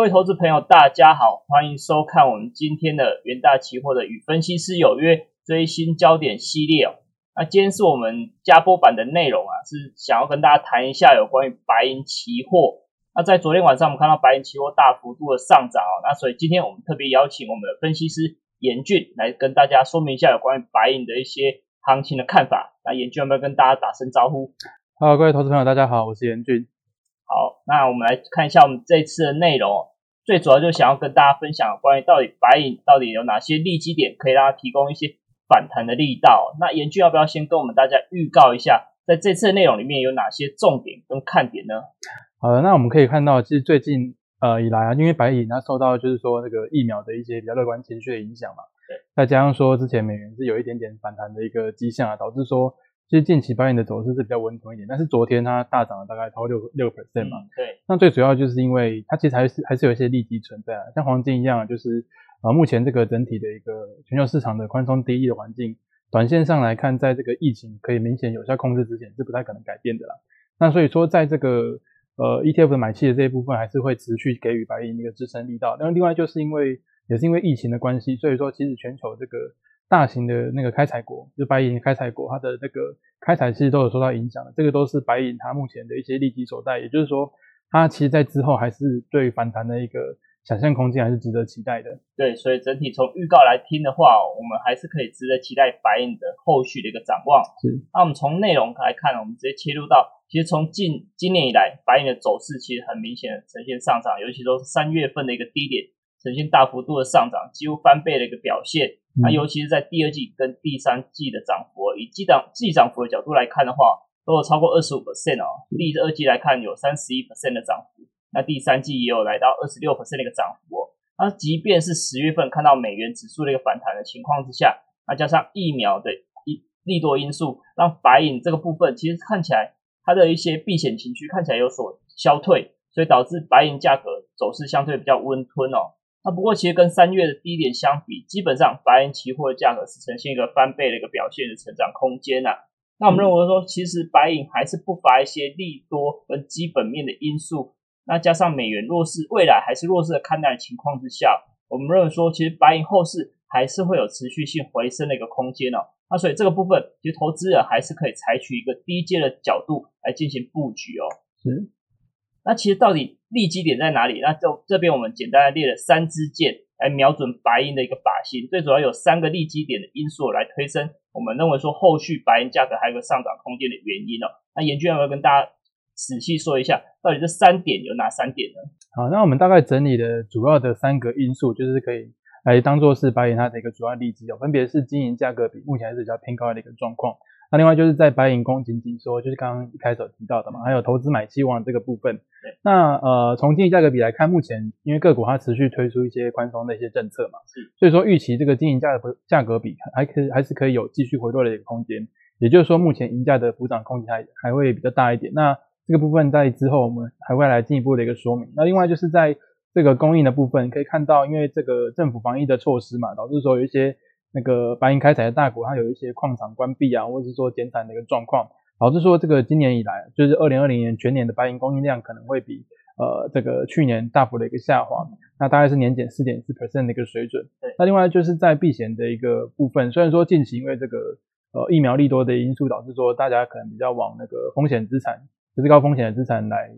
各位投资朋友，大家好，欢迎收看我们今天的元大期货的与分析师有约追新焦点系列哦。那今天是我们加播版的内容啊，是想要跟大家谈一下有关于白银期货。那在昨天晚上，我们看到白银期货大幅度的上涨哦，那所以今天我们特别邀请我们的分析师严俊来跟大家说明一下有关于白银的一些行情的看法。那严俊有没有跟大家打声招呼？Hello，各位投资朋友，大家好，我是严俊。好，那我们来看一下我们这次的内容，最主要就想要跟大家分享关于到底白银到底有哪些利基点，可以让它提供一些反弹的力道。那严俊要不要先跟我们大家预告一下，在这次的内容里面有哪些重点跟看点呢？好的，那我们可以看到，其实最近呃以来啊，因为白银它受到就是说那个疫苗的一些比较乐观情绪的影响嘛，对，再加上说之前美元是有一点点反弹的一个迹象啊，导致说。其实近期白银的走势是比较稳妥一点，但是昨天它大涨了大概超六六个 percent 嘛。对。那最主要就是因为它其实还是还是有一些利基存在啊，像黄金一样，就是呃目前这个整体的一个全球市场的宽松低利的环境，短线上来看，在这个疫情可以明显有效控制之前，是不太可能改变的啦。那所以说，在这个呃 ETF 的买气的这一部分，还是会持续给予白银一个支撑力道。那另外就是因为也是因为疫情的关系，所以说其实全球这个。大型的那个开采国，就白银开采国，它的那个开采其实都有受到影响的。这个都是白银它目前的一些利基所在，也就是说，它其实在之后还是对反弹的一个想象空间还是值得期待的。对，所以整体从预告来听的话，我们还是可以值得期待白银的后续的一个展望。是。那我们从内容来看，我们直接切入到，其实从近今年以来，白银的走势其实很明显的呈现上涨，尤其都是三月份的一个低点。呈现大幅度的上涨，几乎翻倍的一个表现。那尤其是在第二季跟第三季的涨幅，以季涨季涨幅的角度来看的话，都有超过二十五 percent 哦。第二季来看有三十一 percent 的涨幅，那第三季也有来到二十六 percent 的一个涨幅。那即便是十月份看到美元指数的一个反弹的情况之下，那加上疫苗的一利多因素，让白银这个部分其实看起来它的一些避险情绪看起来有所消退，所以导致白银价格走势相对比较温吞哦。那不过，其实跟三月的低点相比，基本上白银期货的价格是呈现一个翻倍的一个表现的成长空间呐。那我们认为说，其实白银还是不乏一些利多跟基本面的因素。那加上美元弱势，未来还是弱势的看待的情况之下，我们认为说，其实白银后市还是会有持续性回升的一个空间哦。那所以这个部分，其实投资人还是可以采取一个低阶的角度来进行布局哦。是。那其实到底利基点在哪里？那就这边我们简单的列了三支箭来瞄准白银的一个靶心，最主要有三个利基点的因素来推升。我们认为说后续白银价格还有个上涨空间的原因哦。那严俊要不要跟大家仔细说一下，到底这三点有哪三点呢？好，那我们大概整理的主要的三个因素，就是可以来当做是白银它的一个主要利基哦，分别是金银价格比目前还是比较偏高的一个状况。那另外就是在白银供紧紧缩，就是刚刚一开始提到的嘛，还有投资买期望这个部分。那呃，从经济价格比来看，目前因为个股它持续推出一些宽松的一些政策嘛，所以说预期这个经营价格价格比还可以还是可以有继续回落的一个空间。也就是说，目前银价的补涨空间还还会比较大一点。那这个部分在之后我们还会来进一步的一个说明。那另外就是在这个供应的部分，可以看到，因为这个政府防疫的措施嘛，导致说有一些。那个白银开采的大国，它有一些矿场关闭啊，或者是说减产的一个状况，导致说这个今年以来，就是二零二零年全年的白银供应量可能会比呃这个去年大幅的一个下滑，那大概是年减四点四 percent 的一个水准。那另外就是在避险的一个部分，虽然说近期因为这个呃疫苗利多的因素，导致说大家可能比较往那个风险资产，就是高风险的资产来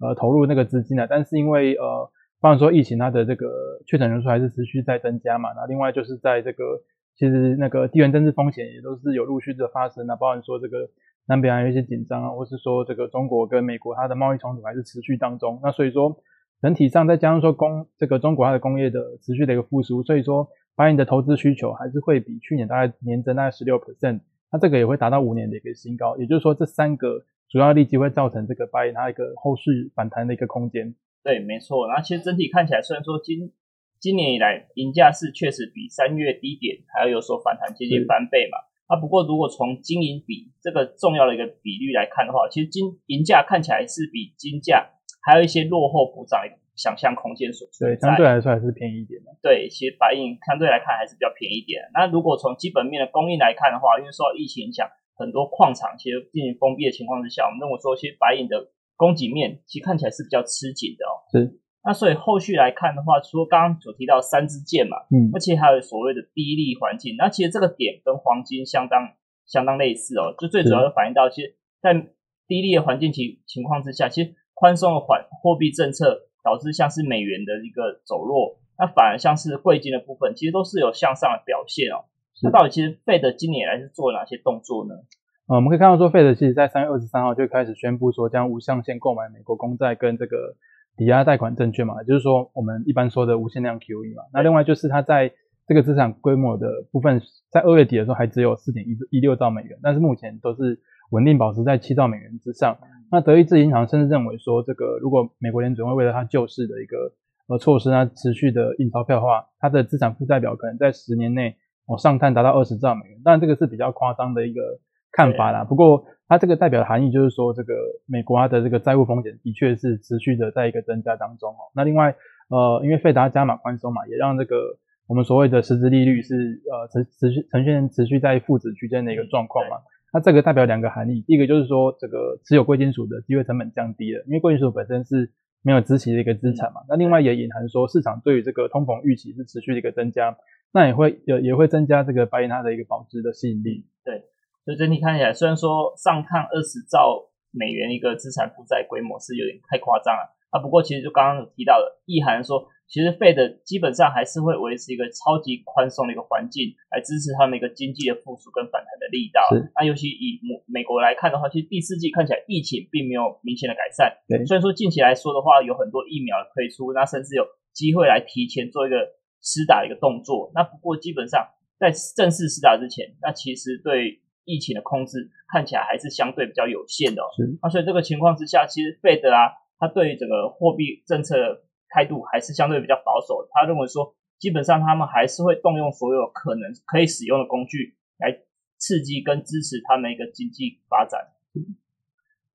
呃投入那个资金了，但是因为呃，包含说疫情它的这个确诊人数还是持续在增加嘛，那另外就是在这个其实那个地缘政治风险也都是有陆续的发生，那包含说这个南北岸有一些紧张啊，或是说这个中国跟美国它的贸易冲突还是持续当中，那所以说整体上再加上说工这个中国它的工业的持续的一个复苏，所以说白银的投资需求还是会比去年大概年增大概十六 percent，那这个也会达到五年的一个新高，也就是说这三个主要利基会造成这个白银它一个后续反弹的一个空间。对，没错。然后其实整体看起来，虽然说今今年以来，银价是确实比三月低点还要有所反弹，接近翻倍嘛。啊，不过如果从金银比这个重要的一个比率来看的话，其实金银价看起来是比金价还有一些落后补涨想象空间所在。对，相对来说还是便宜一点的。对，其实白银相对来看还是比较便宜一点。那如果从基本面的供应来看的话，因为受到疫情影响，很多矿场其实进行封闭的情况之下，我们认为说，其实白银的供给面其实看起来是比较吃紧的哦。是。那所以后续来看的话，除了刚刚所提到三支箭嘛，嗯，而且还有所谓的低利环境。那其实这个点跟黄金相当相当类似哦，就最主要是反映到，其实，在低利的环境情情况之下，其实宽松的环货币政策导致像是美元的一个走弱，那反而像是贵金的部分，其实都是有向上的表现哦。那到底其实费德今年来是做了哪些动作呢？呃，我们可以看到说，费德其实在三月二十三号就开始宣布说，将无上限购买美国公债跟这个抵押贷款证券嘛，也就是说我们一般说的无限量 QE 嘛。那另外就是它在这个资产规模的部分，在二月底的时候还只有四点一一六兆美元，但是目前都是稳定保持在七兆美元之上。那德意志银行甚至认为说，这个如果美国联准会为了它救市的一个呃措施，它持续的印钞票的话，它的资产负债表可能在十年内哦上探达到二十兆美元。当然这个是比较夸张的一个。看法啦，不过它这个代表的含义就是说，这个美国它的这个债务风险的确是持续的在一个增加当中哦。那另外，呃，因为费达加码宽松嘛，也让这个我们所谓的实质利率是呃持持续呈现持续在负值区间的一个状况嘛。那这个代表两个含义，第一个就是说，这个持有贵金属的机会成本降低了，因为贵金属本身是没有资息的一个资产嘛。那另外也隐含说，市场对于这个通膨预期是持续的一个增加，那也会也也会增加这个白银它的一个保值的吸引力。对。所以整体看起来，虽然说上看二十兆美元一个资产负债规模是有点太夸张了啊，不过其实就刚刚有提到的，意涵说，其实费的基本上还是会维持一个超级宽松的一个环境，来支持他们一个经济的复苏跟反弹的力道。那尤其以美美国来看的话，其实第四季看起来疫情并没有明显的改善。虽然说近期来说的话，有很多疫苗的推出，那甚至有机会来提前做一个施打一个动作。那不过基本上在正式施打之前，那其实对疫情的控制看起来还是相对比较有限的，那所以这个情况之下，其实费德啊，他对于整个货币政策的态度还是相对比较保守。他认为说，基本上他们还是会动用所有可能可以使用的工具来刺激跟支持他们一个经济发展。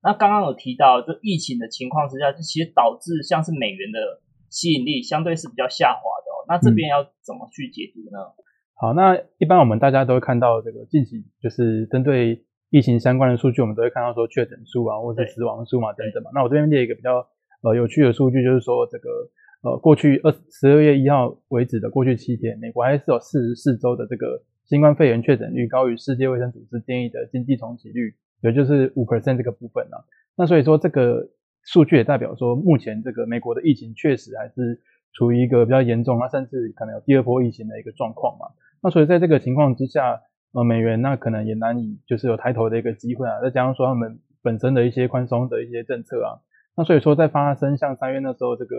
那刚刚有提到，就疫情的情况之下，就其实导致像是美元的吸引力相对是比较下滑的。那这边要怎么去解读呢？好，那一般我们大家都会看到这个近期就是针对疫情相关的数据，我们都会看到说确诊数啊，或者死亡数嘛等等嘛。那我这边列一个比较呃有趣的数据，就是说这个呃过去二十二月一号为止的过去七天，美国还是有四十四周的这个新冠肺炎确诊率高于世界卫生组织建议的经济重启率，也就是五 percent 这个部分啊。那所以说这个数据也代表说，目前这个美国的疫情确实还是处于一个比较严重，那甚至可能有第二波疫情的一个状况嘛。那所以在这个情况之下，呃，美元那可能也难以就是有抬头的一个机会啊。再加上说他们本身的一些宽松的一些政策啊，那所以说在发生像三月那时候这个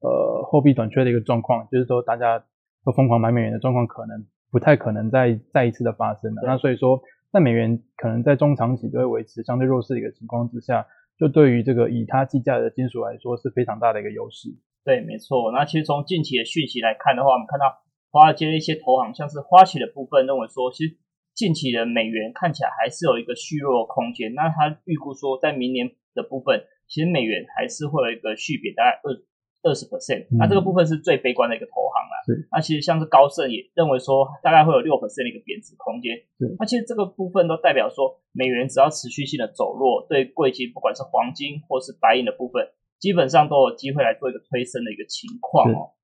呃货币短缺的一个状况，就是说大家都疯狂买美元的状况，可能不太可能再再一次的发生了。那所以说在美元可能在中长期都会维持相对弱势的一个情况之下，就对于这个以它计价的金属来说是非常大的一个优势。对，没错。那其实从近期的讯息来看的话，我们看到。华尔街的一些投行，像是花旗的部分，认为说，其实近期的美元看起来还是有一个虚弱空间。那他预估说，在明年的部分，其实美元还是会有一个续贬，大概二二十 percent。那这个部分是最悲观的一个投行了。那其实像是高盛也认为说，大概会有六 percent 的一个贬值空间。那其实这个部分都代表说，美元只要持续性的走弱，对贵金不管是黄金或是白银的部分，基本上都有机会来做一个推升的一个情况哦。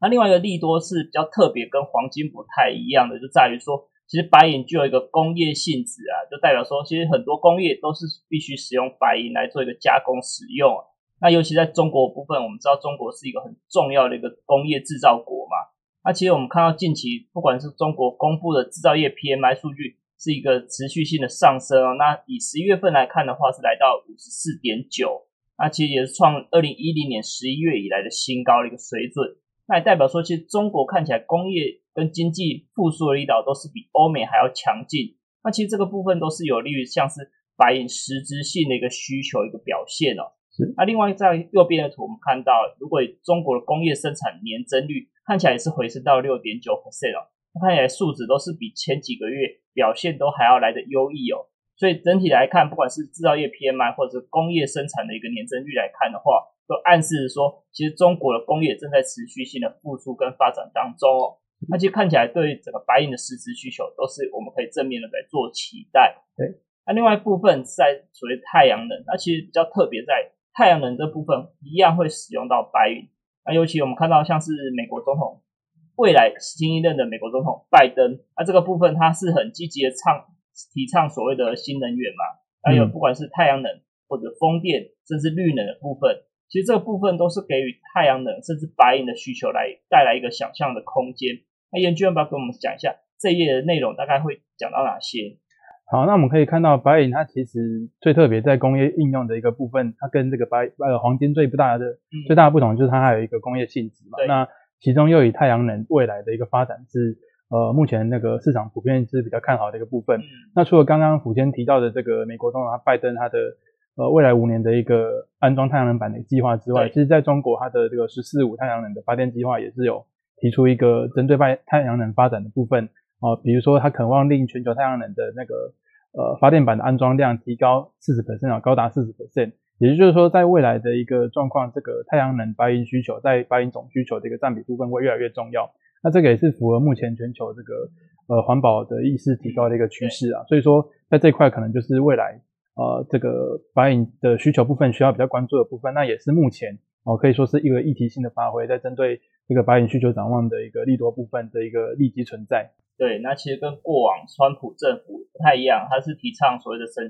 那另外一个利多是比较特别，跟黄金不太一样的，就在于说，其实白银具有一个工业性质啊，就代表说，其实很多工业都是必须使用白银来做一个加工使用。那尤其在中国部分，我们知道中国是一个很重要的一个工业制造国嘛。那其实我们看到近期，不管是中国公布的制造业 PMI 数据，是一个持续性的上升哦。那以十一月份来看的话，是来到五十四点九，那其实也是创二零一零年十一月以来的新高的一个水准。那也代表说，其实中国看起来工业跟经济复苏的力道都是比欧美还要强劲。那其实这个部分都是有利于像是白银实质性的一个需求一个表现哦。那另外在右边的图，我们看到，如果中国的工业生产年增率看起来也是回升到六点九 percent 哦，看起来数值都是比前几个月表现都还要来的优异哦。所以整体来看，不管是制造业 PMI 或者是工业生产的一个年增率来看的话，都暗示说，其实中国的工业正在持续性的复苏跟发展当中哦。那其实看起来对于整个白银的实质需求都是我们可以正面的来做期待。对，那另外一部分在所谓太阳能，那其实比较特别在太阳能这部分一样会使用到白银。那尤其我们看到像是美国总统未来新一任的美国总统拜登，那这个部分他是很积极的倡提倡所谓的新能源嘛，还有不管是太阳能或者风电，甚至绿能的部分，其实这个部分都是给予太阳能甚至白银的需求来带来一个想象的空间。那研究员要不要跟我们讲一下这一页的内容，大概会讲到哪些？好，那我们可以看到白银它其实最特别在工业应用的一个部分，它跟这个白呃黄金最不大的最大的不同就是它还有一个工业性质嘛。那其中又以太阳能未来的一个发展是呃目前那个市场普遍是比较看好的一个部分。那除了刚刚虎先提到的这个美国总统拜登他的呃未来五年的一个安装太阳能板的计划之外，其实在中国它的这个十四五太阳能的发电计划也是有提出一个针对太太阳能发展的部分。哦，比如说它渴望令全球太阳能的那个呃发电板的安装量提高四十 percent 啊，高达四十 percent，也就是说在未来的一个状况，这个太阳能白银需求在白银总需求的一个占比部分会越来越重要。那这个也是符合目前全球这个呃环保的意识提高的一个趋势啊。所以说在这块可能就是未来呃这个白银的需求部分需要比较关注的部分，那也是目前哦可以说是一个议题性的发挥，在针对这个白银需求展望的一个利多部分的一个利基存在。对，那其实跟过往川普政府不太一样，他是提倡所谓的生，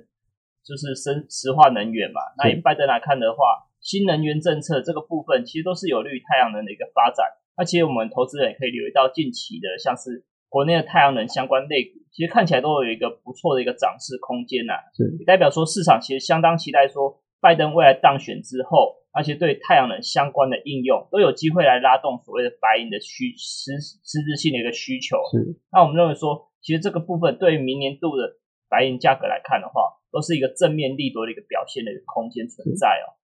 就是生石化能源嘛。那以拜登来看的话，新能源政策这个部分其实都是有利于太阳能的一个发展。那其实我们投资人也可以留意到近期的，像是国内的太阳能相关类股，其实看起来都有一个不错的一个涨势空间呐。是，代表说市场其实相当期待说拜登未来当选之后。而且对太阳能相关的应用都有机会来拉动所谓的白银的需实实质性的一个需求。是，那我们认为说，其实这个部分对于明年度的白银价格来看的话，都是一个正面利多的一个表现的一个空间存在哦。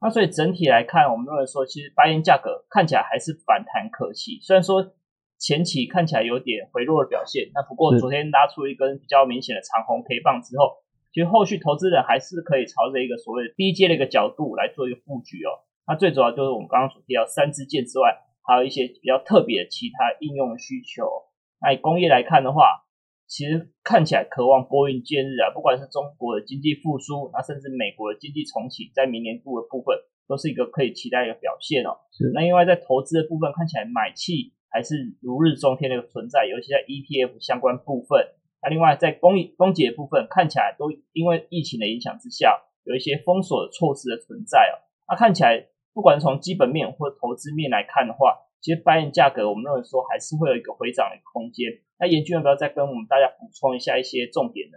那所以整体来看，我们认为说，其实白银价格看起来还是反弹可期。虽然说前期看起来有点回落的表现，那不过昨天拉出一根比较明显的长红 K 棒之后。其实后续投资人还是可以朝着一个所谓的低阶的一个角度来做一个布局哦。那最主要就是我们刚刚所提到三支箭之外，还有一些比较特别的其他应用需求。那以工业来看的话，其实看起来渴望拨云见日啊。不管是中国的经济复苏，那甚至美国的经济重启，在明年度的部分都是一个可以期待一个表现哦。是。那另外在投资的部分看起来买气还是如日中天的一个存在，尤其在 ETF 相关部分。那另外，在供应供给的部分看起来都因为疫情的影响之下，有一些封锁的措施的存在哦。那看起来，不管从基本面或投资面来看的话，其实白银价格我们认为说还是会有一个回涨的空间。那研究员要不要再跟我们大家补充一下一些重点呢？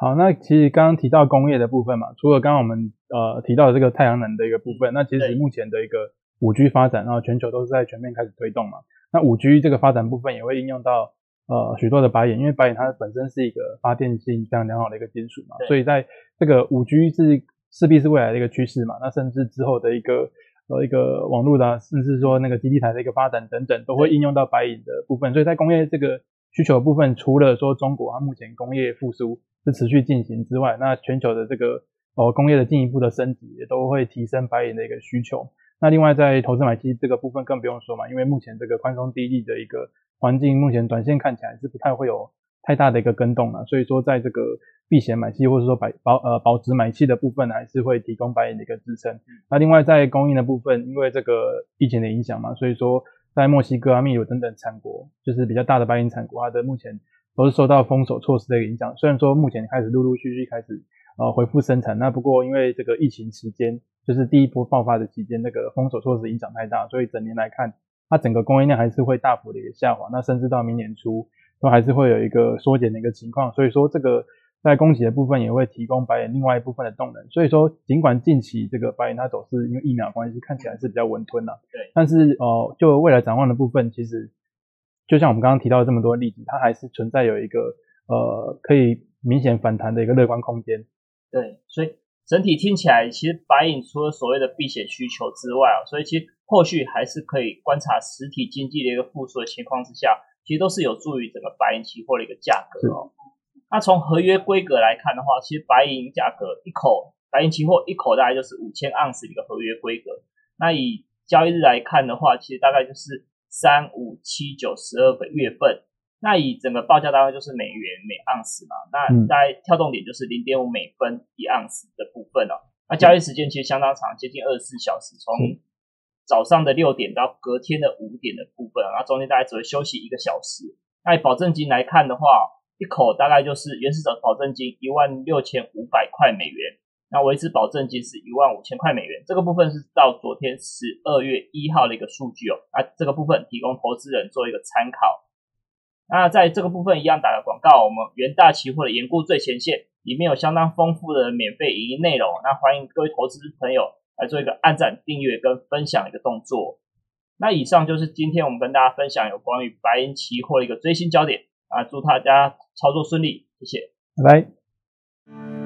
好，那其实刚刚提到工业的部分嘛，除了刚刚我们呃提到的这个太阳能的一个部分，那其实目前的一个五 G 发展，然后全球都是在全面开始推动嘛。那五 G 这个发展部分也会应用到。呃，许多的白银，因为白银它本身是一个发电性非常良好的一个金属嘛，所以在这个五 G 是势必是未来的一个趋势嘛。那甚至之后的一个呃一个网络的，甚至说那个基地台的一个发展等等，都会应用到白银的部分。所以在工业这个需求部分，除了说中国它目前工业复苏是持续进行之外，那全球的这个呃工业的进一步的升级，也都会提升白银的一个需求。那另外在投资买基这个部分更不用说嘛，因为目前这个宽松低利的一个。环境目前短线看起来是不太会有太大的一个跟动了，所以说在这个避险买气或者说保保呃保值买气的部分，还是会提供白银的一个支撑。那另外在供应的部分，因为这个疫情的影响嘛，所以说在墨西哥啊、秘鲁等等产国，就是比较大的白银产国，它的目前都是受到封锁措施的影响。虽然说目前开始陆陆续续开始呃恢复生产，那不过因为这个疫情期间，就是第一波爆发的期间，那个封锁措施影响太大，所以整年来看。它整个供应量还是会大幅的一个下滑，那甚至到明年初都还是会有一个缩减的一个情况，所以说这个在供给的部分也会提供白银另外一部分的动能，所以说尽管近期这个白银它走势因为疫苗关系看起来是比较稳吞的，对，但是呃就未来展望的部分，其实就像我们刚刚提到这么多例子，它还是存在有一个呃可以明显反弹的一个乐观空间，对，所以整体听起来其实白银除了所谓的避险需求之外啊，所以其实。后续还是可以观察实体经济的一个复苏的情况之下，其实都是有助于整个白银期货的一个价格哦。那从合约规格来看的话，其实白银价格一口白银期货一口大概就是五千盎司的一个合约规格。那以交易日来看的话，其实大概就是三五七九十二个月份。那以整个报价单位就是美元每盎司嘛，那大概跳动点就是零点五美分一盎司的部分哦。那交易时间其实相当长，接近二十四小时，从早上的六点到隔天的五点的部分，那中间大概只会休息一个小时。那保证金来看的话，一口大概就是原始者保证金一万六千五百块美元，那维持保证金是一万五千块美元。这个部分是到昨天十二月一号的一个数据哦，那这个部分提供投资人做一个参考。那在这个部分一样打个广告，我们元大期货的研估最前线里面有相当丰富的免费影音内容，那欢迎各位投资朋友。来做一个按赞、订阅跟分享一个动作。那以上就是今天我们跟大家分享有关于白银期货的一个最新焦点啊！祝大家操作顺利，谢谢，拜拜。